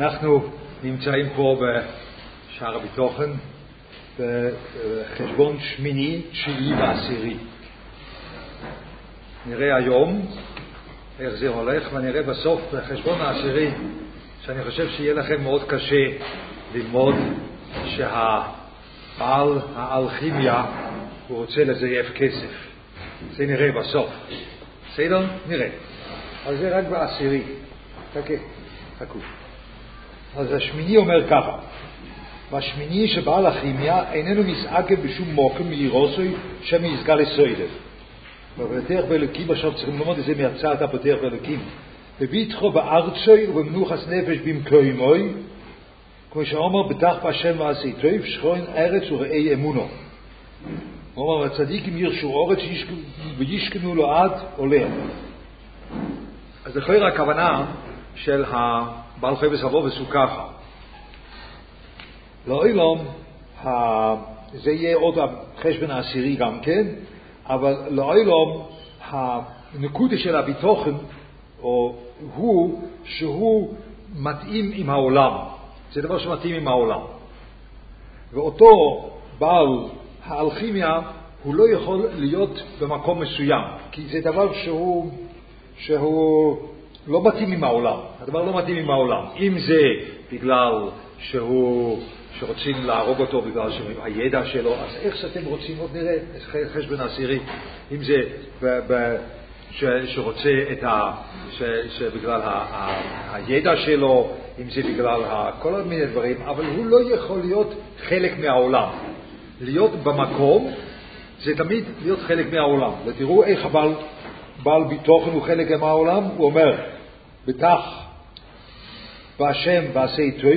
אנחנו נמצאים פה בשער הביטוחן, בחשבון שמיני, תשיעי ועשירי. נראה היום איך זה הולך, ונראה בסוף בחשבון העשירי, שאני חושב שיהיה לכם מאוד קשה ללמוד שהבעל האלכימיה הוא רוצה לזייף כסף. זה נראה בסוף. בסדר? נראה. אבל זה רק בעשירי. חכה, חכו. אז השמיני אומר ככה, והשמיני שבעל הכימיה איננו מסעקב בשום מוקם מאירוסוי שמסגל לסוידב. ובדרך באלוקים עכשיו צריכים ללמוד את זה מהצעת הפותח באלוקים. בביטחו בארצוי ובמנוחס נפש במקוימוי, כמו שאומר, בטח בהשם ועשי טוב, שכוין ארץ וראי אמונו. הוא אומר, הצדיקים ירשו אורץ וישכנו לו עד עולה. אז לכאורה הכוונה של הבעל חי וסבובס הוא ככה. לאוילום, זה יהיה עוד החשבון העשירי גם כן, אבל לאוילום הנקודה של הביטוחן הוא שהוא מתאים עם העולם. זה דבר שמתאים עם העולם. ואותו בעל האלכימיה הוא לא יכול להיות במקום מסוים, כי זה דבר שהוא, שהוא לא מתאים עם העולם. הדבר לא מתאים עם העולם. אם זה בגלל שהוא, שרוצים להרוג אותו בגלל הידע שלו, אז איך שאתם רוצים, עוד נראה, חשבון עשירי, אם זה ב, ב, ש, שרוצה את ה... ש, שבגלל ה, ה, הידע שלו, אם זה בגלל ה, כל מיני דברים, אבל הוא לא יכול להיות חלק מהעולם. להיות במקום זה תמיד להיות חלק מהעולם. ותראו איך הבעל בעל ביטוחן הוא חלק מהעולם, הוא אומר, בטח בהשם ועשי טוב,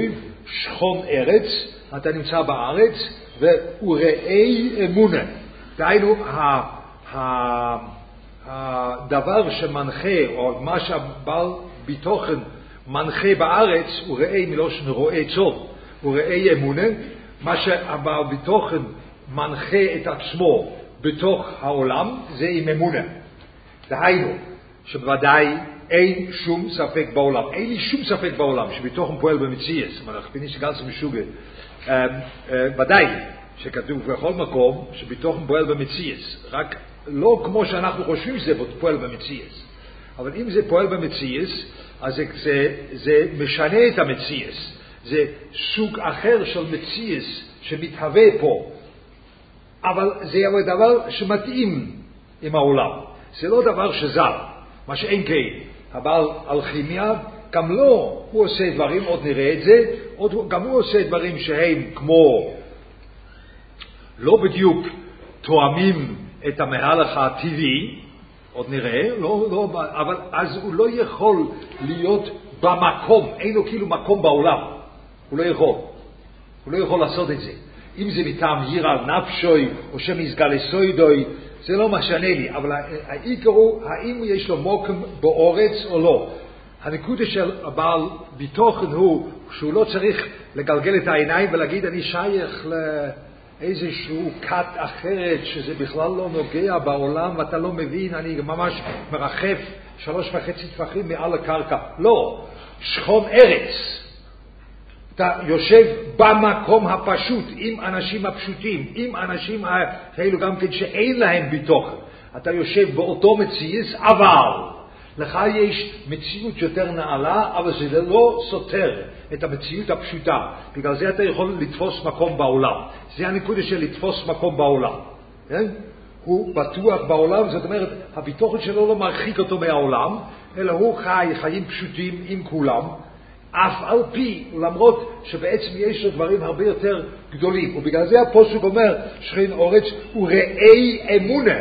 שכון ארץ, אתה נמצא בארץ, וראי אמונה. דהיינו, הדבר שמנחה, או מה שהבעל ביטוחן מנחה בארץ, הוא ראי מלושן רואה צום, הוא ראי אמונה, מה שהבעל ביטוחן מנחה את עצמו בתוך העולם, זה עם אמונה. דהיינו, שבוודאי אין שום ספק בעולם, אין לי שום ספק בעולם שבתוכם פועל במציאס, מלאך פיניש גנץ משוגע. ודאי שכתוב בכל מקום שבתוכם פועל במציאס, רק לא כמו שאנחנו חושבים שזה פועל במציאס. אבל אם זה פועל במציאס, אז זה, זה, זה משנה את המציאס. זה סוג אחר של מציאס שמתהווה פה. אבל זה דבר שמתאים עם העולם. זה לא דבר שזר, מה שאין כן. הבעל אלכימיה, גם לא, הוא עושה דברים, עוד נראה את זה, עוד, גם הוא עושה דברים שהם כמו, לא בדיוק תואמים את המהלך הטבעי, עוד נראה, לא, לא, אבל אז הוא לא יכול להיות במקום, אין לו כאילו מקום בעולם, הוא לא יכול, הוא לא יכול לעשות את זה. אם זה מטעם ירא נפשוי או שמסגל לסוידוי, זה לא משנה לי, אבל העיקר הוא האם יש לו מוקם באורץ או לא. הנקודה של הבעל ביטוחן הוא שהוא לא צריך לגלגל את העיניים ולהגיד אני שייך לאיזשהו כת אחרת שזה בכלל לא נוגע בעולם ואתה לא מבין, אני ממש מרחף שלוש וחצי טפחים מעל הקרקע. לא, שכון ארץ. אתה יושב במקום הפשוט, עם אנשים הפשוטים, עם אנשים האלו גם כן שאין להם ביטוחן. אתה יושב באותו מציאס, אבל לך יש מציאות יותר נעלה, אבל זה לא סותר את המציאות הפשוטה. בגלל זה אתה יכול לתפוס מקום בעולם. זה הנקודה של לתפוס מקום בעולם. כן? הוא בטוח בעולם, זאת אומרת, הביטוחן שלו לא מרחיק אותו מהעולם, אלא הוא חי חיים פשוטים עם כולם, אף על פי, למרות שבעצם יש לו דברים הרבה יותר גדולים. ובגלל זה הפוסק אומר, שכין אורץ וראי אמונה.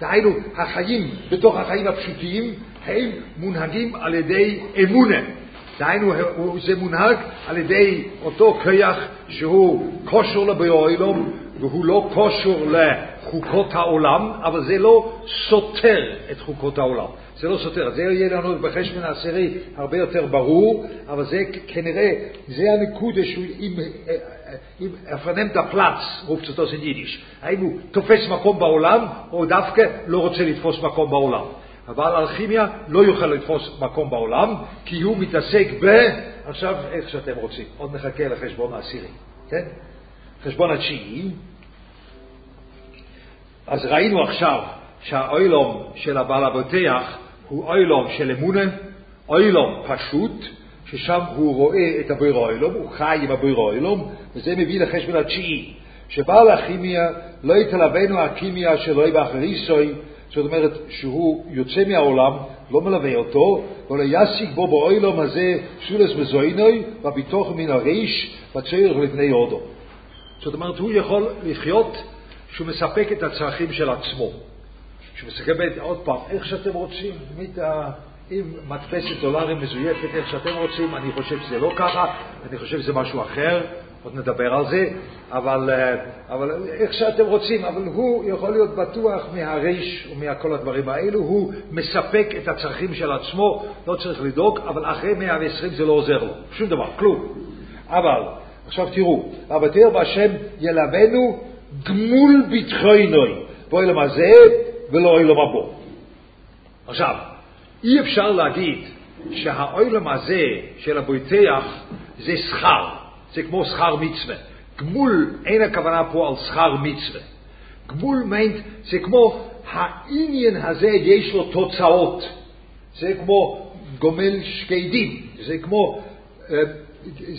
דהיינו, החיים בתוך החיים הפשוטים הם מונהגים על ידי אמונה. דהיינו, זה מונהג על ידי אותו כיח שהוא כושר לבאוילום והוא לא כושר לחוקות העולם, אבל זה לא סותר את חוקות העולם. זה לא סותר, זה יהיה לנו בחשבון העשירי הרבה יותר ברור, אבל זה כנראה, זה הנקודה שהוא, אם, אם הפרנמת הפלץ, רופצות אוסן יידיש, האם הוא תופס מקום בעולם, או דווקא לא רוצה לתפוס מקום בעולם. הבעל אלכימיה לא יוכל לתפוס מקום בעולם, כי הוא מתעסק ב... עכשיו, איך שאתם רוצים. עוד נחכה לחשבון העשירי, כן? חשבון התשיעי. אז ראינו עכשיו שהאוילום של הבעל הבוטח הוא אוילום של אמונה, אוילום פשוט, ששם הוא רואה את הבויר אוילום, הוא חי עם הבויר אוילום, וזה מביא לחשבון התשיעי, שבעל הכימיה לא יתלווינו הכימיה שלו באחריסוי, זאת אומרת שהוא יוצא מהעולם, לא מלווה אותו, ולא ישיג בו באוילום הזה שולס מזוינוי, בביטוח מן הריש, בצורך לבני הודו. זאת אומרת, הוא יכול לחיות שהוא מספק את הצרכים של עצמו. שהוא מסתכל עוד פעם, איך שאתם רוצים, תמיד עם מדפסת דולרים מזויפת, איך שאתם רוצים, אני חושב שזה לא ככה, אני חושב שזה משהו אחר, עוד נדבר על זה, אבל, אה, אבל איך שאתם רוצים, אבל הוא יכול להיות בטוח מהריש ומכל הדברים האלו, הוא מספק את הצרכים של עצמו, לא צריך לדאוג, אבל אחרי 120 זה לא עוזר לו, שום דבר, כלום. אבל, עכשיו תראו, אבטר בהשם ילוונו גמול ביטחונוי, באוילם הזה ולא אוילם הבא. עכשיו, אי אפשר להגיד שהאוילם הזה של הבויטח זה שכר. זה כמו שכר מצווה. גמול, אין הכוונה פה על שכר מצווה. גמול מיינט, זה כמו העניין הזה יש לו תוצאות. זה כמו גומל שקדים, זה כמו, אה,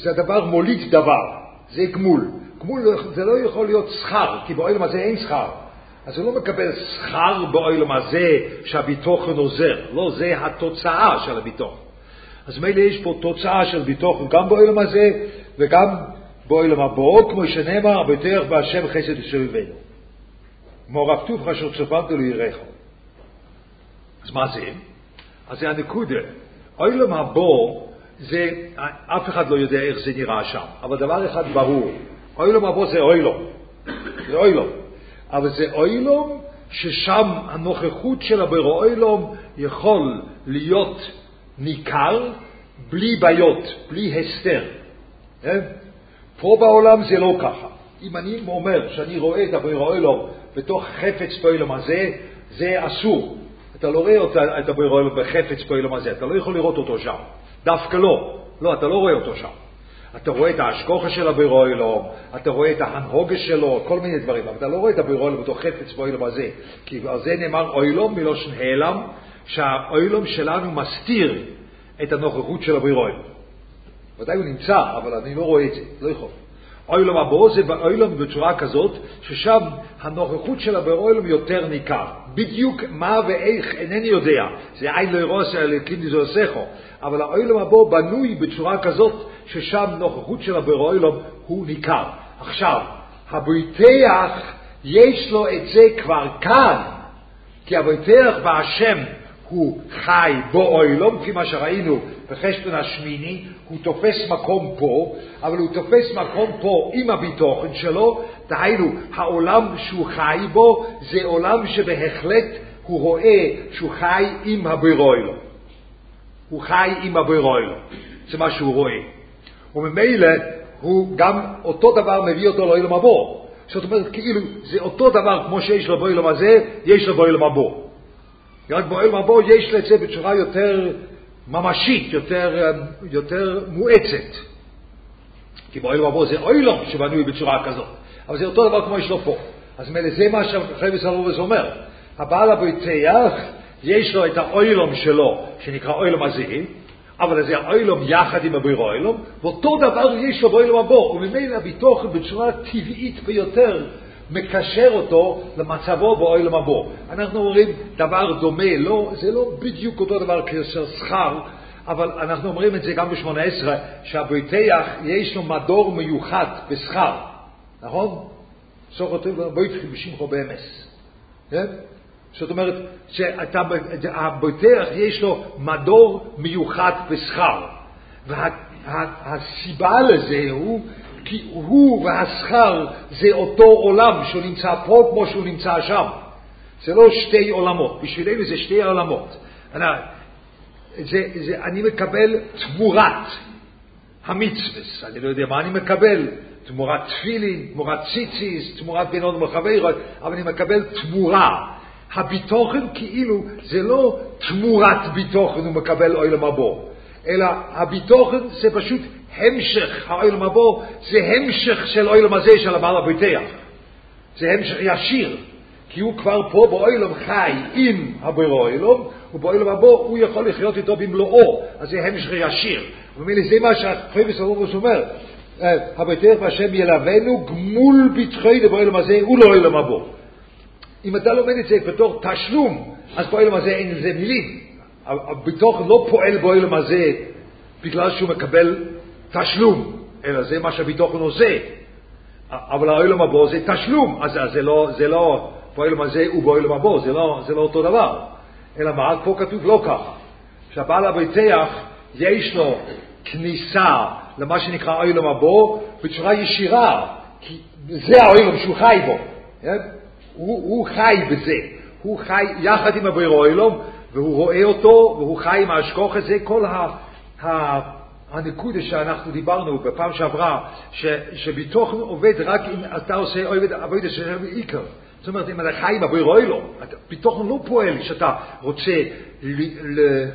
זה דבר מוליד דבר, זה גמול. גמול זה לא יכול להיות שכר, כי באוילם הזה אין שכר. אז הוא לא מקבל שכר באוילם הזה שהביטוחן עוזר, לא, זה התוצאה של הביטוחן. אז מילא יש פה תוצאה של ביטוחן גם באוילם הזה וגם באוילם הבא, כמו שנאמר, בטח בהשם חסד רב טובך אשר צופנת לו יראך. אז מה זה? אז זה הנקודה. אוילם הבא זה, אף אחד לא יודע איך זה נראה שם, אבל דבר אחד ברור, אוילום הבא זה אוילום, זה אוילום, אבל זה אוילום ששם הנוכחות של הברו אוילום יכול להיות ניכר בלי בעיות, בלי הסתר. כן? פה בעולם זה לא ככה. אם אני אומר שאני רואה את הבויר אוילום בתוך חפץ פועלם הזה, זה אסור. אתה לא רואה את הבויר אוילום בחפץ פועלם הזה, אתה לא יכול לראות אותו שם. דווקא לא. לא, אתה לא רואה אותו שם. אתה רואה את האשכוחה של הבויר אוילום, אתה רואה את ההנהוגה שלו, כל מיני דברים, אבל אתה לא רואה את הבויר אוילום בתוך חפץ באוילום הזה. כי על זה נאמר אוילום מלושן העלם, שהאוילום שלנו מסתיר את הנוכחות של הבויר אוילום. ודאי הוא נמצא, אבל אני לא רואה את זה, לא יכול. אוילום הבא זה באוילום בצורה כזאת, ששם הנוכחות של הבאוילום יותר ניכר. בדיוק מה ואיך אינני יודע. זה עין לא ירוס אלוקים דזוסכו. אבל האוילום הבא בנוי בצורה כזאת, ששם נוכחות של הבאוילום הוא ניכר. עכשיו, הבויתח, יש לו את זה כבר כאן, כי הבויתח בהשם הוא חי באוילום, כפי מה שראינו בחשבון השמיני, הוא תופס מקום פה, אבל הוא תופס מקום פה עם הביטוחן שלו, דהיינו, העולם שהוא חי בו זה עולם שבהחלט הוא רואה שהוא חי עם הבירוילו. הוא חי עם הבירוילו. זה מה שהוא רואה. וממילא הוא גם אותו דבר מביא אותו לאילום הבא. זאת אומרת, כאילו, זה אותו דבר כמו שיש לו באילום הזה, יש לו באילום הבא. רק באילום הבא יש לו את זה בצורה יותר ממשית, יותר, יותר מואצת. כי באוילום הבא זה אוילום שבנוי בצורה כזאת. אבל זה אותו דבר כמו יש לו פה. אז מילא זה מה שחייבס הלובס אומר. הבעל הביתח, יש לו את האוילום שלו, שנקרא אוילום הזהי, אבל זה האוילום יחד עם הביר אוילום, ואותו דבר יש לו באוילום הבא, וממילא הביטוח בצורה טבעית ביותר מקשר אותו למצבו באוילם הבא. אנחנו אומרים דבר דומה, לא, זה לא בדיוק אותו דבר כאשר שכר, אבל אנחנו אומרים את זה גם ב-18, שהביתח יש לו מדור מיוחד בשכר, נכון? סוף כותב ביתחי בשמחו באמס. כן? זאת אומרת, שהביתח יש לו מדור מיוחד בשכר. והסיבה לזה הוא כי הוא והשכר זה אותו עולם שהוא נמצא פה כמו שהוא נמצא שם. זה לא שתי עולמות, בשבילנו זה שתי עולמות. אני, זה, זה, אני מקבל תמורת המצווס, אני לא יודע מה אני מקבל, תמורת תפילין, תמורת ציציס, תמורת בינות וחברות, אבל אני מקבל תמורה. הביטוחן כאילו זה לא תמורת ביטוחן הוא מקבל אוילם הבא, אלא הביטוחן זה פשוט המשך האוילם הבא, זה המשך של אוילם הזה של הבעל הביטח. זה המשך ישיר, כי הוא כבר פה באוילם חי עם הבירו אוילם, ובאוילם הבא הוא יכול לחיות איתו במלואו, אז זה המשך ישיר. ומילא זה מה שהחייבס הרורוס אומר, הביטח בהשם ילוונו גמול ביטחי באוילם הזה ולאוילם הבא. אם אתה לומד את זה בתור תשלום, אז באוילם הזה אין לזה מילים. הביטוח לא פועל באוילם הזה בגלל שהוא מקבל תשלום, אלא זה מה שהביטוח עושה. אבל האוילם הבא זה תשלום, אז זה לא, זה לא באוילם הזה ובאוילם הבא, זה לא, זה לא אותו דבר. אלא מה, פה כתוב לא ככה. שהבעל הביטח יש לו כניסה למה שנקרא אוילם הבא בצורה ישירה, כי זה האוילם שהוא חי בו. כן? הוא, הוא חי בזה. הוא חי יחד עם אביר אוילום, והוא רואה אותו, והוא חי עם ההשכוח הזה. כל ה, ה, הנקודה שאנחנו דיברנו בפעם שעברה, ש, שביטוחן עובד רק אם אתה עושה עובד עבודה של עיקר. זאת אומרת, אם אתה חי עם אביר אוילום, ביטוחן לא פועל שאתה רוצה ל, ל,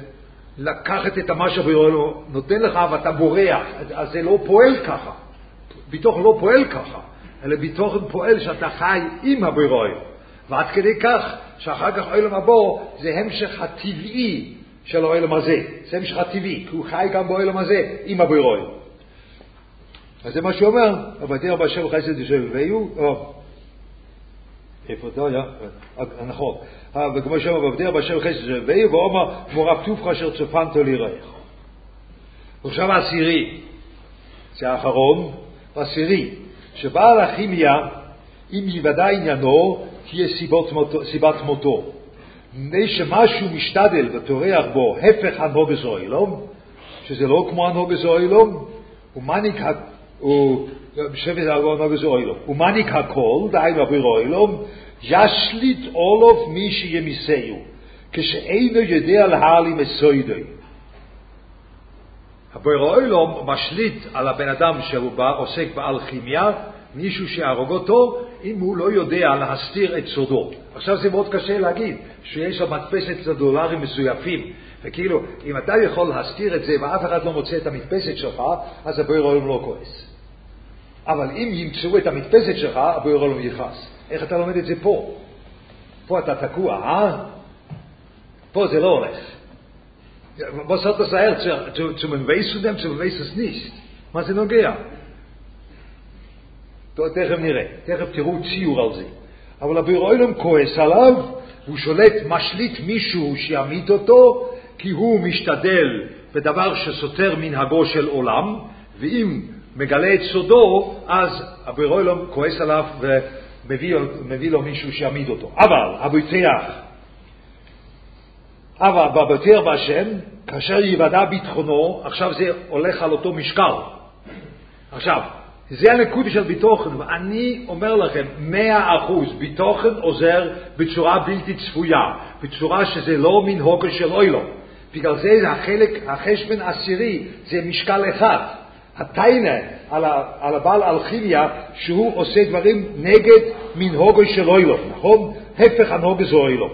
לקחת את מה שאביר אוילום נותן לך ואתה בורח. אז זה לא פועל ככה. ביטוחן לא פועל ככה. אלא בתוכן פועל שאתה חי עם הבירוי. ועד כדי כך שאחר כך עולם הבא זה המשך הטבעי של העולם הזה. זה המשך הטבעי, כי הוא חי גם בעולם הזה עם הבירוי. אז זה מה שהוא אומר, ותראה בהשם חסד יושב ויהיו, או, איפה אתה היה? נכון. וכמו שאומר, ותראה בהשם חסד יושב ויהיו, ואומר, מורב טובך אשר צופנתו לירח. ועכשיו העשירי, זה האחרון, העשירי. שבעל הכימיה, אם יוודע עניינו, תהיה סיבת מותו. מפני שמשהו משתדל וטורח בו הפך הנוגס אוילום, שזה לא כמו הנוגס אוילום, ומניק, שבט הנוגס אוילום, ומניק הכל, דהיינו אביר אוילום, ישליט אולוף מי שימיסהו, כשאינו יודע להעלים מסוידוי. הבורא אוילום משליט על הבן אדם שהוא עוסק באלכימיה, מישהו שהרוג אותו, אם הוא לא יודע להסתיר את סודו. עכשיו זה מאוד קשה להגיד, שיש לו מדפסת לדולרים מזויפים, וכאילו, אם אתה יכול להסתיר את זה ואף אחד לא מוצא את המדפסת שלך, אז הבורא אוילום לא כועס. אבל אם ימצאו את המדפסת שלך, הבורא אוילום יכעס. איך אתה לומד את זה פה? פה אתה תקוע, אה? פה זה לא הולך. Was hat das er zu, zu, man weiß von dem, zu זה תכף נראה, תכף תראו ציור על זה. אבל הבירוילום כועס עליו, הוא שולט, משליט מישהו שיעמיד אותו, כי הוא משתדל בדבר שסותר מנהגו של עולם, ואם מגלה את סודו, אז הבירוילום כועס עליו ומביא לו מישהו שיעמיד אותו. אבל הביטח אבל בבטר בהשם, כאשר יוודע ביטחונו, עכשיו זה הולך על אותו משקל. עכשיו, זה הנקודה של ביטוחן, ואני אומר לכם, מאה אחוז, ביטוחן עוזר בצורה בלתי צפויה, בצורה שזה לא מנהוגו של אוילו. בגלל זה החלק, החשבן עשירי, זה משקל אחד. הטיינה על, על הבעל אלכימיה, שהוא עושה דברים נגד מנהוגו של אוילו, נכון? הפך הנהוגו זה אוילו.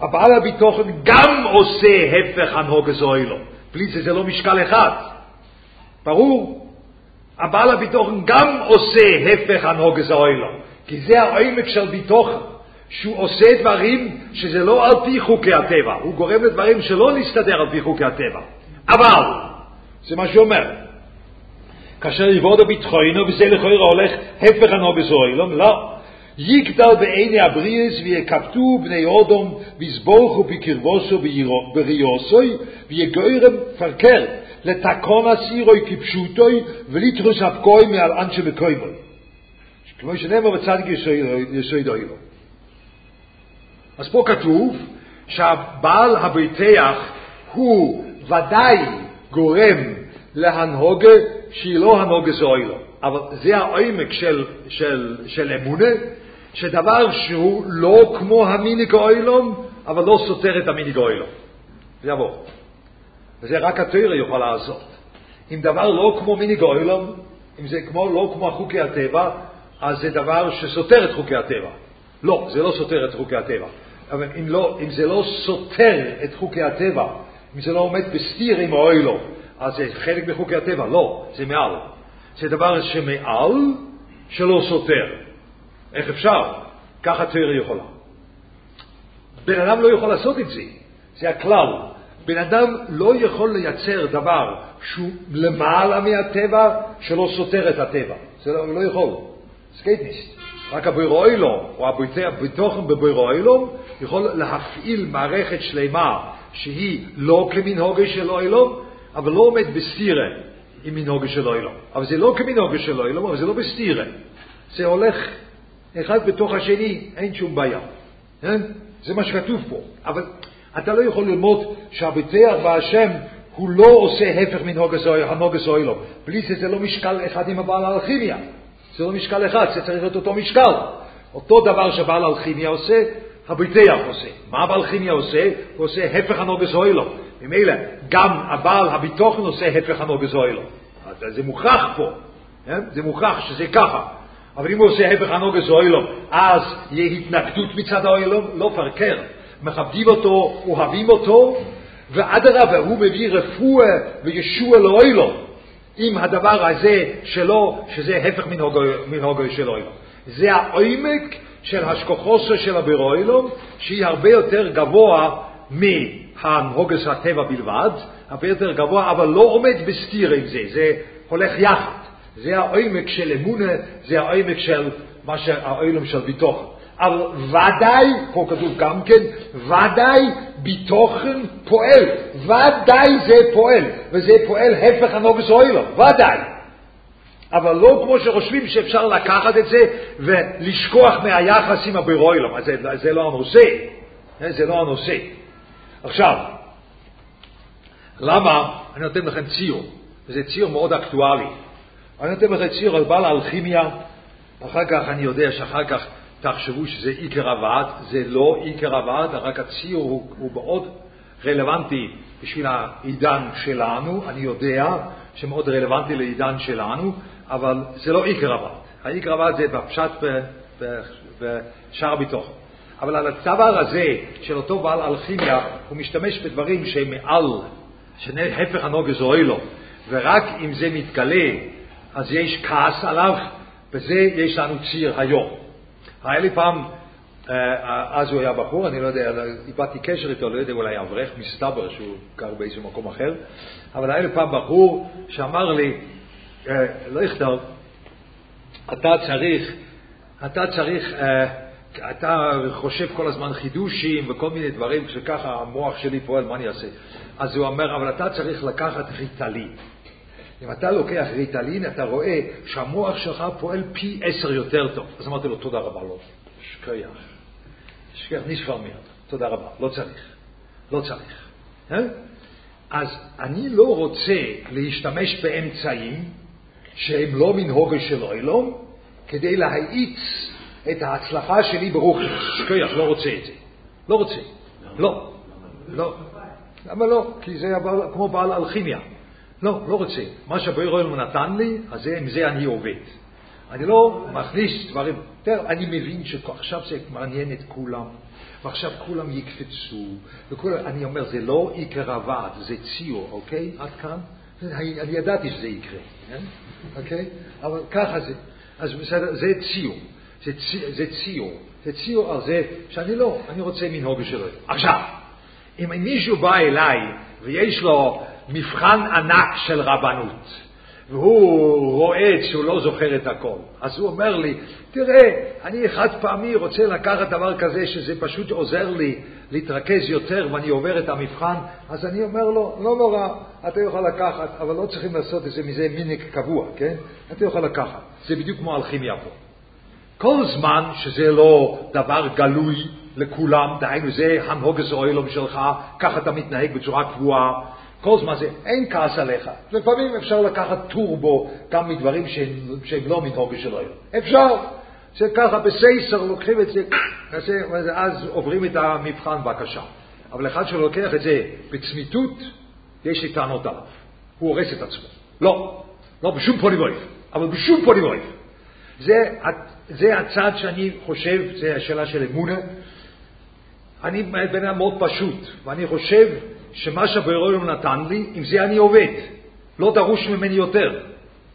הבעל הביטוחן גם עושה הפך הנהוגס אוילו. בלי זה זה לא משקל אחד. ברור? הבעל הביטוחן גם עושה הפך הנהוגס אוילו. כי זה העמק של ביטוחן. שהוא עושה דברים שזה לא על פי חוקי הטבע. הוא גורם לדברים שלא נסתדר על פי חוקי הטבע. אבל, זה מה שהוא אומר. כאשר יבוד הביטחונו, וזה לכאורה הולך הפך הנהוגס אוילו, לא. יגדל בעיני הבריאס ויקפטו בני אודום ויסבורכו בקרבוסו בריוסוי ויגוירם פרקר לתקון הסירוי כפשוטוי ולתרוס הפקוי מעל אנשי בקוימוי. כמו שנאמר בצדיק יסויד אוילו. אז פה כתוב שהבעל הביטח הוא ודאי גורם להנהוגה שהיא לא הנהוגה זוילו. אבל זה העומק של, של, של אמונה, שדבר שהוא לא כמו המיניק אוילום, אבל לא סותר את המיניק אוילום. זה יבוא. וזה רק התוירה יכול לעשות. אם דבר לא כמו מיניק אוילום, אם זה כמו, לא כמו חוקי הטבע, אז זה דבר שסותר את חוקי הטבע. לא, זה לא סותר את חוקי הטבע. אבל אם, לא, אם זה לא סותר את חוקי הטבע, אם זה לא עומד בסתיר עם האוילו, אז זה חלק מחוקי הטבע. לא, זה מעל. זה דבר שמעל שלא סותר. איך אפשר? ככה תיאור יכולה. בן אדם לא יכול לעשות את זה, זה הכלל. בן אדם לא יכול לייצר דבר שהוא למעלה מהטבע, שלא סותר את הטבע. זה לא, לא יכול. סקייטניסט. רק הבירואילום, או הביטוחם בבירואילום, יכול להפעיל מערכת שלמה שהיא לא כמנהוגה של אוילום, אבל לא עומד בסתירה עם מנהוגה של אוילום. אבל זה לא כמנהוגה של אוילום, אבל זה לא בסתירה. זה הולך אחד בתוך השני, אין שום בעיה. כן? זה מה שכתוב פה. אבל אתה לא יכול ללמוד שהביטח בהשם הוא לא עושה הפך מנהוגס אוילום. בלי זה זה לא משקל אחד עם הבעל האלכימיה. זה לא משקל אחד, זה צריך להיות אותו משקל. אותו דבר שבעל אלכימיה עושה, הביטח עושה. מה הבעל אלכימיה עושה? הוא עושה הפך הנוגס אוילום. ממילא, גם הבעל הביטוחן עושה הפך הנוגס אוילום. זה מוכרח פה, כן? זה מוכרח שזה ככה. אבל אם הוא עושה הפך הנוגס אוילום, אז יהיה התנגדות מצד האוילום, לא פרקר. מכבדים אותו, אוהבים אותו, ואדרבה, הוא מביא רפואה וישוע לאוילום. עם הדבר הזה שלו, שזה הפך מנהוגו של אוילום. זה העומק של השכוחוסו של הבירוילום, שהיא הרבה יותר גבוה מהנהוגס הטבע בלבד, הרבה יותר גבוה, אבל לא עומד בסתיר עם זה, זה הולך יחד. זה העומק של אמונה, זה העומק של מה שהאוילום של ביטוחן. אבל ודאי, פה כתוב גם כן, ודאי ביטוחן פועל, ודאי זה פועל, וזה פועל הפך הנוגס אוילום, ודאי. אבל לא כמו שחושבים שאפשר לקחת את זה ולשכוח מהיחס עם הבירוילום, זה, זה לא הנושא, זה לא הנושא. עכשיו, למה אני נותן לכם ציור, וזה ציור מאוד אקטואלי. אני נותן לכם ציור על בעל האלכימיה, אחר כך אני יודע שאחר כך תחשבו שזה עיקר הוועד, זה לא עיקר הוועד, רק הציור הוא, הוא מאוד רלוונטי בשביל העידן שלנו, אני יודע שמאוד רלוונטי לעידן שלנו, אבל זה לא עיקר הוועד. העיקר הוועד זה בפשט בשער הביטוח. אבל על הדבר הזה של אותו בעל אלכימיה, הוא משתמש בדברים שהם מעל, שהפך הנוגס אוי לו, ורק אם זה מתגלה, אז יש כעס עליו, וזה יש לנו ציר היום. היה לי פעם, אה, אז הוא היה בחור, אני לא יודע, איבדתי קשר איתו, לא יודע, אולי אברך, מסתבר שהוא גר באיזה מקום אחר, אבל היה לי פעם בחור שאמר לי, אה, לא יכתוב, אתה צריך, אתה צריך, אה, אתה חושב כל הזמן חידושים וכל מיני דברים שככה המוח שלי פועל, מה אני אעשה? אז הוא אומר, אבל אתה צריך לקחת ריטלין. אם אתה לוקח ריטלין, אתה רואה שהמוח שלך פועל פי עשר יותר טוב. אז אמרתי לו, תודה רבה, לא. שכיח. שכיח נשבר מיד. תודה רבה, לא צריך. לא צריך. אה? אז אני לא רוצה להשתמש באמצעים שהם לא מנהוגה של אוילום, כדי להאיץ את ההצלחה שלי ברוחי. שכיח, לא רוצה את זה. לא רוצה. לא. לא. למה לא? כי זה כמו בעל אלכימיה. לא, לא רוצה. מה שהבורא נתן לי, אז עם זה אני עובד. אני לא מכניס דברים, תראה, אני מבין שעכשיו זה מעניין את כולם, ועכשיו כולם יקפצו, וכולם, אני אומר, זה לא עיקר הוועד, זה ציור, אוקיי? עד כאן? אני, אני ידעתי שזה יקרה, כן? אוקיי? אבל ככה זה. אז בסדר, זה ציור. זה, זה ציור. זה ציור על זה שאני לא, אני רוצה מנהוג שלו. עכשיו, אם מישהו בא אליי ויש לו מבחן ענק של רבנות, והוא רואה שהוא לא זוכר את הכל. אז הוא אומר לי, תראה, אני חד פעמי רוצה לקחת דבר כזה שזה פשוט עוזר לי להתרכז יותר ואני עובר את המבחן, אז אני אומר לו, לא נורא, אתה יכול לקחת, אבל לא צריכים לעשות את זה מזה מיניק קבוע, כן? אתה יכול לקחת. זה בדיוק כמו אלכימיה פה. כל זמן שזה לא דבר גלוי לכולם, דהיינו זה הנהוגס אוילום שלך, ככה אתה מתנהג בצורה קבועה, כל זמן זה, אין כעס עליך. לפעמים אפשר לקחת טורבו גם מדברים שהם, שהם לא מנהוגה של היום. אפשר. ככה בסייסר לוקחים את זה, ואז עוברים את המבחן בבקשה. אבל אחד שלוקח את זה בצמיתות, יש לי טענות עליו. הוא הורס את עצמו. לא, לא בשום פונים אוהב, אבל בשום פונים אוהב. זה, זה הצד שאני חושב, זה השאלה של אמונה. אני בן אדם מאוד פשוט, ואני חושב שמה שהבורא נתן לי, עם זה אני עובד. לא דרוש ממני יותר.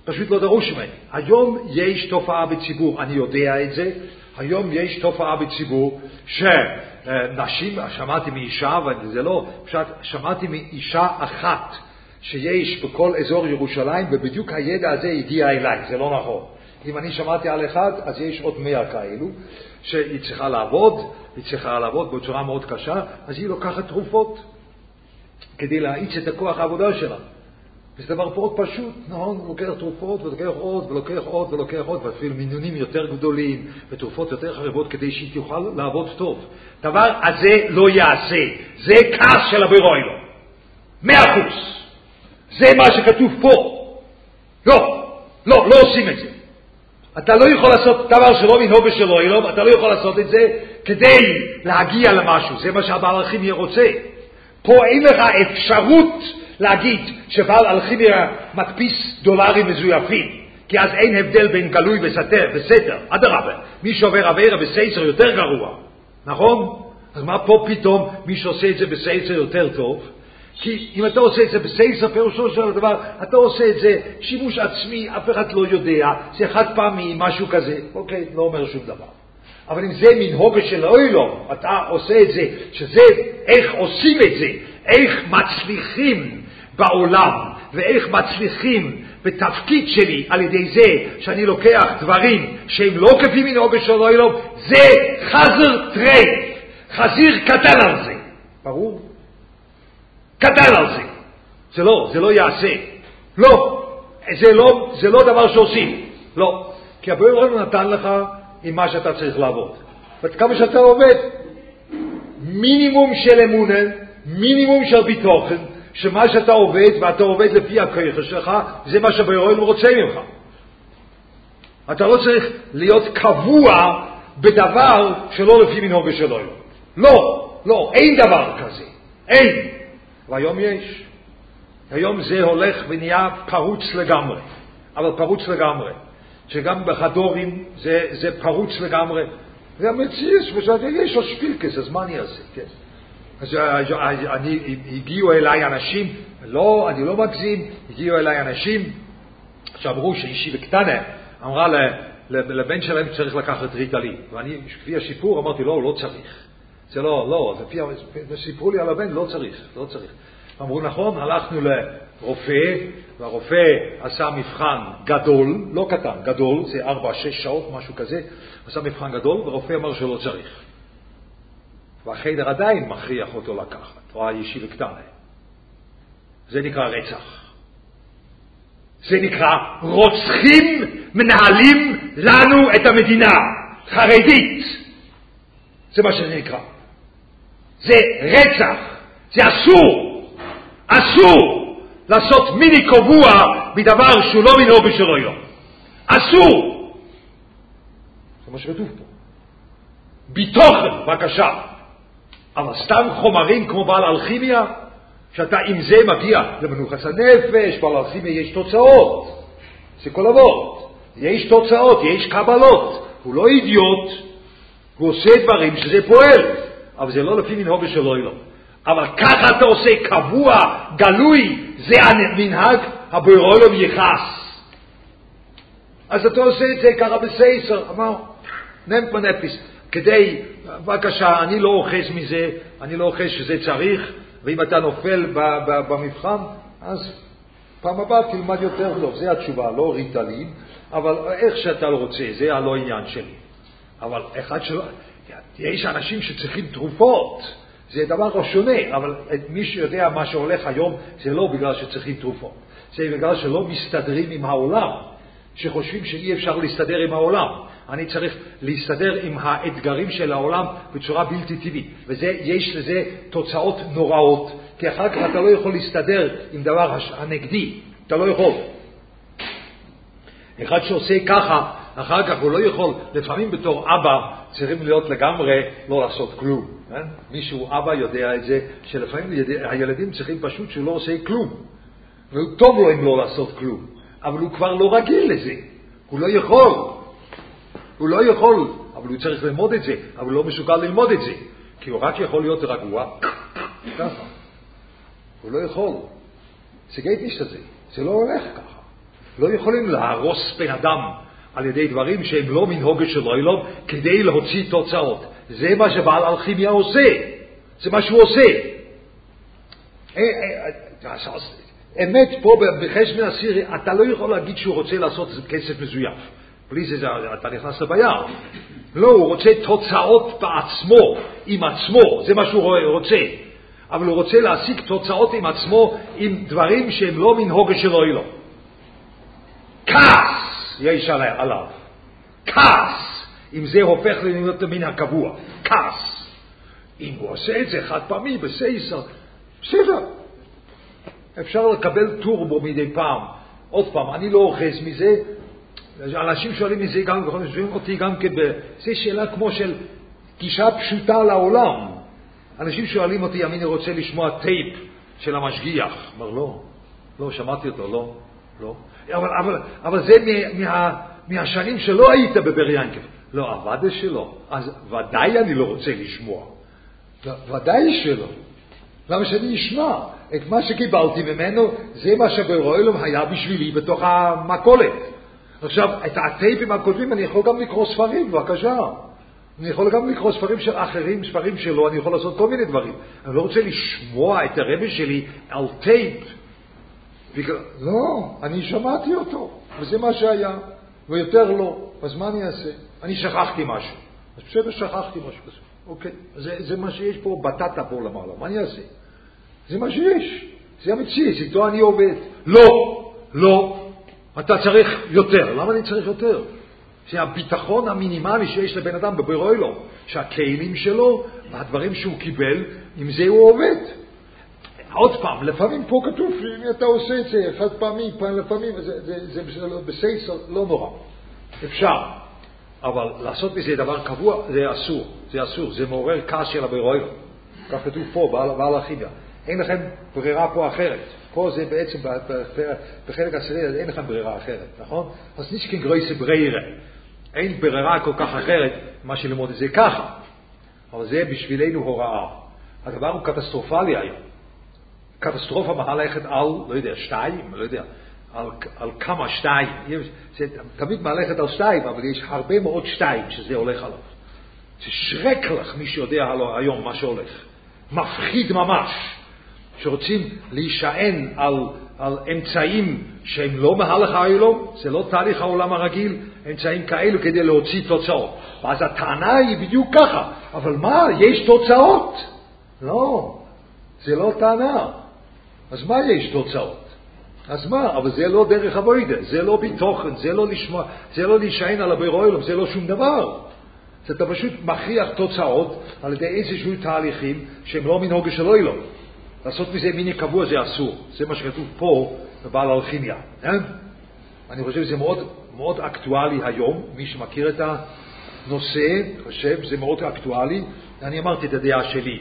פשוט לא דרוש ממני. היום יש תופעה בציבור, אני יודע את זה, היום יש תופעה בציבור שנשים, שמעתי מאישה, וזה לא, פשוט שמעתי מאישה אחת שיש בכל אזור ירושלים, ובדיוק הידע הזה הגיע אליי, זה לא נכון. אם אני שמעתי על אחד, אז יש עוד מאה כאלו, שהיא צריכה לעבוד, היא צריכה לעבוד בצורה מאוד קשה, אז היא לוקחת תרופות כדי להאיץ את הכוח העבודה שלה. וזה דבר מאוד פשוט, נכון? הוא לוקח תרופות ולוקח עוד ולוקח עוד ולוקח עוד, ואפילו מינונים יותר גדולים ותרופות יותר חריבות כדי שהיא תוכל לעבוד טוב. דבר הזה לא יעשה. זה כעס של הבירוילו. מאה אחוז. זה מה שכתוב פה. לא, לא, לא עושים את זה. אתה לא יכול לעשות דבר שלא מנהוג ושלא אילום, אתה לא יכול לעשות את זה כדי להגיע למשהו. זה מה שהבעל הכימיה רוצה. פה אין לך אפשרות להגיד שבעל אלכימיה מדפיס דולרים מזויפים, כי אז אין הבדל בין גלוי וסתר, בסתר, אדרבה, מי שעובר אביירה בסייסר יותר גרוע, נכון? אז מה פה פתאום מי שעושה את זה בסייסר יותר טוב? כי אם אתה עושה את זה בסייסר, פירושו של דבר, אתה עושה את זה שימוש עצמי, אף אחד לא יודע, זה חד פעמי, משהו כזה, אוקיי, לא אומר שום דבר. אבל אם זה מנהוגה של אוילום, אתה עושה את זה, שזה איך עושים את זה, איך מצליחים בעולם, ואיך מצליחים בתפקיד שלי על ידי זה שאני לוקח דברים שהם לא כפי מנהוגה של אוילום, זה חזר טרייף, חזיר קטן על זה. ברור? קטן על זה. זה לא, זה לא יעשה. לא, זה לא, זה לא דבר שעושים. לא. כי הבורא נתן לך עם מה שאתה צריך לעבוד. וכמה שאתה עובד, מינימום של אמונה, מינימום של ביטוחן, שמה שאתה עובד, ואתה עובד לפי הכיחה שלך, זה מה שהבורא רוצה ממך. אתה לא צריך להיות קבוע בדבר שלא לפי מנהוגו של אלוהים. לא, לא, אין דבר כזה. אין. והיום יש. היום זה הולך ונהיה פרוץ לגמרי, אבל פרוץ לגמרי. שגם בחדורים זה, זה פרוץ לגמרי. זה המציאות, יש לו שפילקס, אז מה אני אעשה? כן. אז אני, הגיעו אליי אנשים, לא, אני לא מגזים, הגיעו אליי אנשים שאמרו שאישי וקטנה אמרה לבן שלהם צריך לקחת ריטלין. ואני, כפי השיפור, אמרתי, לא, לא צריך. זה לא, לא, זה סיפרו לי על הבן, לא צריך, לא צריך. אמרו, נכון, הלכנו לרופא, והרופא עשה מבחן גדול, לא קטן, גדול, זה ארבע, שש שעות, משהו כזה, עשה מבחן גדול, ורופא אמר שלא צריך. והחדר עדיין מכריח אותו לקחת, או הישיבה קטנה. זה נקרא רצח. זה נקרא רוצחים מנהלים לנו את המדינה, חרדית. זה מה שזה נקרא. זה רצח, זה אסור. אסור לעשות מיני קבוע מדבר שהוא לא מנהוג ושלא יום. אסור. זה מה שכתוב פה. בתוכן, בבקשה. אבל סתם חומרים כמו בעל אלכימיה, שאתה עם זה מגיע למנוחת הנפש, בעל אלכימיה יש תוצאות. זה כל אבות. יש תוצאות, יש קבלות. הוא לא אידיוט, הוא עושה דברים שזה פועל, אבל זה לא לפי מנהוג ושלא יום. אבל ככה אתה עושה קבוע, גלוי, זה המנהג הבוירולום יכעס. אז אתה עושה את זה ככה בסייסר, אמר, נמת בנפיס, כדי, בבקשה, אני לא אוחז מזה, אני לא אוחז שזה צריך, ואם אתה נופל במבחן, אז פעם הבאה תלמד יותר טוב, זו התשובה, לא ריטלין, אבל איך שאתה לא רוצה, זה הלא עניין שלי. אבל אחד שלא, יש אנשים שצריכים תרופות. זה דבר שונה, אבל מי שיודע מה שהולך היום זה לא בגלל שצריכים תרופות, זה בגלל שלא מסתדרים עם העולם, שחושבים שאי אפשר להסתדר עם העולם. אני צריך להסתדר עם האתגרים של העולם בצורה בלתי טבעית, ויש לזה תוצאות נוראות, כי אחר כך אתה לא יכול להסתדר עם דבר הנגדי, אתה לא יכול. אחד שעושה ככה, אחר כך הוא לא יכול, לפעמים בתור אבא צריכים להיות לגמרי לא לעשות כלום. כן? מישהו, אבא יודע את זה, שלפעמים הילדים צריכים פשוט שהוא לא עושה כלום. והוא טוב לו אם לא לעשות כלום, אבל הוא כבר לא רגיל לזה. הוא לא יכול. הוא לא יכול, אבל הוא צריך ללמוד את זה, אבל הוא לא מסוגל ללמוד את זה. כי הוא רק יכול להיות רגוע, ככה. הוא לא יכול. זה גייט הזה, זה לא הולך ככה. לא יכולים להרוס בן אדם על ידי דברים שהם לא מנהוגה של אוילום כדי להוציא תוצאות. זה מה שבעל אלכימיה עושה. זה מה שהוא עושה. אה, אה, אה, אמת פה בחש מן הסירי, אתה לא יכול להגיד שהוא רוצה לעשות כסף מזויף. בלי זה אתה נכנס לבעיה. לא, הוא רוצה תוצאות בעצמו, עם עצמו, זה מה שהוא רוצה. אבל הוא רוצה להשיג תוצאות עם עצמו, עם דברים שהם לא מנהוגה של אוילו. כעס יש עליו. כעס, אם זה הופך להיות מן הקבוע. כעס. אם הוא עושה את זה חד פעמי בסייסר, בסדר. אפשר לקבל טורבו מדי פעם. עוד פעם, אני לא אוחז מזה, אנשים שואלים מזה גם, שואלים אותי גם כן, זו שאלה כמו של גישה פשוטה לעולם. אנשים שואלים אותי, אם אני רוצה לשמוע טייפ של המשגיח. אומר, לא, לא, שמעתי אותו, לא, לא. אבל, אבל, אבל זה מה, מהשנים שלא היית בבר ינקב. לא, עבדה שלא. אז ודאי אני לא רוצה לשמוע. ודאי שלא. למה שאני אשמע? את מה שקיבלתי ממנו, זה מה שברוילום היה בשבילי בתוך המכולת. עכשיו, את הטייפים הקודמים אני יכול גם לקרוא ספרים, בבקשה. אני יכול גם לקרוא ספרים של אחרים, ספרים שלו, אני יכול לעשות כל מיני דברים. אני לא רוצה לשמוע את הרבי שלי על טייפ. בגלל... לא, אני שמעתי אותו, וזה מה שהיה, ויותר לא. אז מה אני אעשה? אני שכחתי משהו. אז בסדר, שכחתי משהו בסוף. אוקיי, זה, זה מה שיש פה, בטטה פה למעלה, מה אני אעשה? זה מה שיש, זה המציאות, איתו אני עובד. לא, לא, אתה צריך יותר. למה אני צריך יותר? זה הביטחון המינימלי שיש לבן אדם בבירוי לו, שהכלים שלו והדברים שהוא קיבל, עם זה הוא עובד. עוד פעם, לפעמים פה כתוב, אם אתה עושה את זה חד פעמי, לפעמים זה, זה, זה בסייסר, לא נורא. אפשר. אבל לעשות מזה דבר קבוע, זה אסור. זה אסור. זה מעורר כעס של הבירוי לו. כך כתוב פה, בעל, בעל הכימיה. אין לכם ברירה פה אחרת. פה זה בעצם, בחלק העשירי אין לכם ברירה אחרת, נכון? אז נישקין גרויסה בריירה. אין ברירה כל כך אחרת מה שללמוד את זה ככה. אבל זה בשבילנו הוראה. הדבר הוא קטסטרופלי היום. קטסטרופה מהלכת על, לא יודע, שתיים, לא יודע, על, על כמה שתיים. זה תמיד מהלכת על שתיים, אבל יש הרבה מאוד שתיים שזה הולך עליו. זה שרק לך מי שיודע היום מה שהולך. מפחיד ממש. שרוצים להישען על, על אמצעים שהם לא מהלך האילום, זה לא תהליך העולם הרגיל, אמצעים כאלו כדי להוציא תוצאות. ואז הטענה היא בדיוק ככה, אבל מה, יש תוצאות? לא, זה לא טענה. אז מה יש תוצאות? אז מה, אבל זה לא דרך אבוידה, זה לא בתוכן, זה לא לשמוע, זה לא להישען על הבירוילום, זה לא שום דבר. זה אתה פשוט מכריח תוצאות על ידי איזשהו תהליכים שהם לא מנהוגה של אוילום. לעשות מזה מיני קבוע זה אסור. זה מה שכתוב פה בבעל אלכימיה. אה? אני חושב שזה מאוד, מאוד אקטואלי היום, מי שמכיר את הנושא, חושב שזה מאוד אקטואלי. אני אמרתי את הדעה שלי.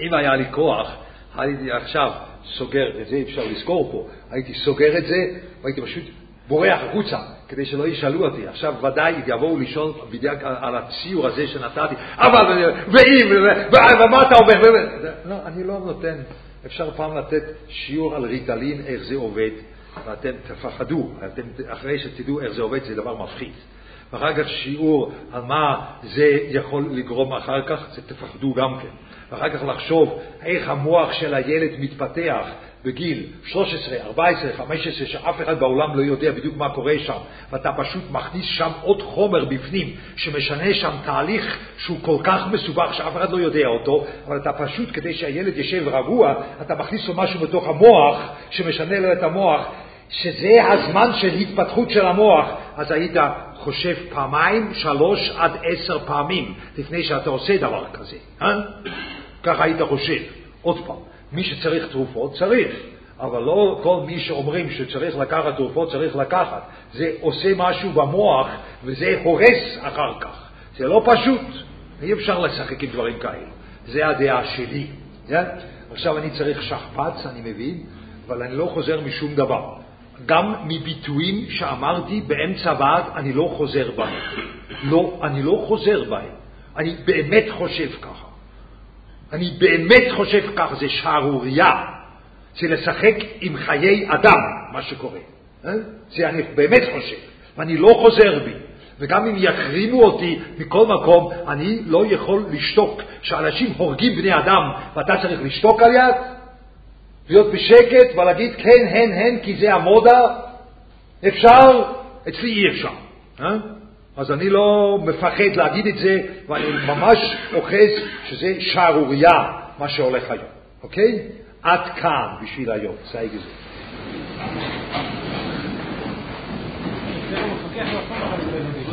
אם היה לי כוח, הייתי עכשיו סוגר, את זה אפשר לזכור פה, הייתי סוגר את זה והייתי פשוט בורח החוצה, כדי שלא ישאלו אותי. עכשיו ודאי יבואו לשאול בדיוק על הציור הזה שנתתי, אבל, ואם, ומה אתה אומר? לא, אני לא נותן. אפשר פעם לתת שיעור על ריטלין, איך זה עובד, ואתם תפחדו, אתם, אחרי שתדעו איך זה עובד, זה דבר מפחיד. ואחר כך שיעור על מה זה יכול לגרום אחר כך, זה תפחדו גם כן. ואחר כך לחשוב איך המוח של הילד מתפתח בגיל 13, 14, 15, שאף אחד בעולם לא יודע בדיוק מה קורה שם, ואתה פשוט מכניס שם עוד חומר בפנים, שמשנה שם תהליך שהוא כל כך מסובך שאף אחד לא יודע אותו, אבל אתה פשוט, כדי שהילד ישב רגוע, אתה מכניס לו משהו בתוך המוח, שמשנה לו את המוח, שזה הזמן של התפתחות של המוח, אז היית חושב פעמיים, שלוש עד עשר פעמים לפני שאתה עושה דבר כזה. אה? ככה היית חושב. עוד פעם. מי שצריך תרופות, צריך. אבל לא כל מי שאומרים שצריך לקחת תרופות, צריך לקחת. זה עושה משהו במוח, וזה הורס אחר כך. זה לא פשוט. אי אפשר לשחק עם דברים כאלה. זה הדעה שלי. Yeah? כן? עכשיו אני צריך שכפ"ץ, אני מבין, אבל אני לא חוזר משום דבר. גם מביטויים שאמרתי באמצע ועד, אני לא חוזר בהם. לא, אני לא חוזר בהם. אני באמת חושב ככה. אני באמת חושב כך, זה שערורייה. זה לשחק עם חיי אדם, מה שקורה. אה? זה אני באמת חושב, ואני לא חוזר בי. וגם אם יחרימו אותי מכל מקום, אני לא יכול לשתוק. כשאנשים הורגים בני אדם ואתה צריך לשתוק על יד, להיות בשקט ולהגיד כן, הן, הן, כי זה המודה, אפשר, אצלי אי אפשר. אה? אז אני לא מפחד להגיד את זה, ואני ממש אוחז שזה שערורייה, מה שהולך היום, אוקיי? עד כאן בשביל היום, זה. המפקח לא יכול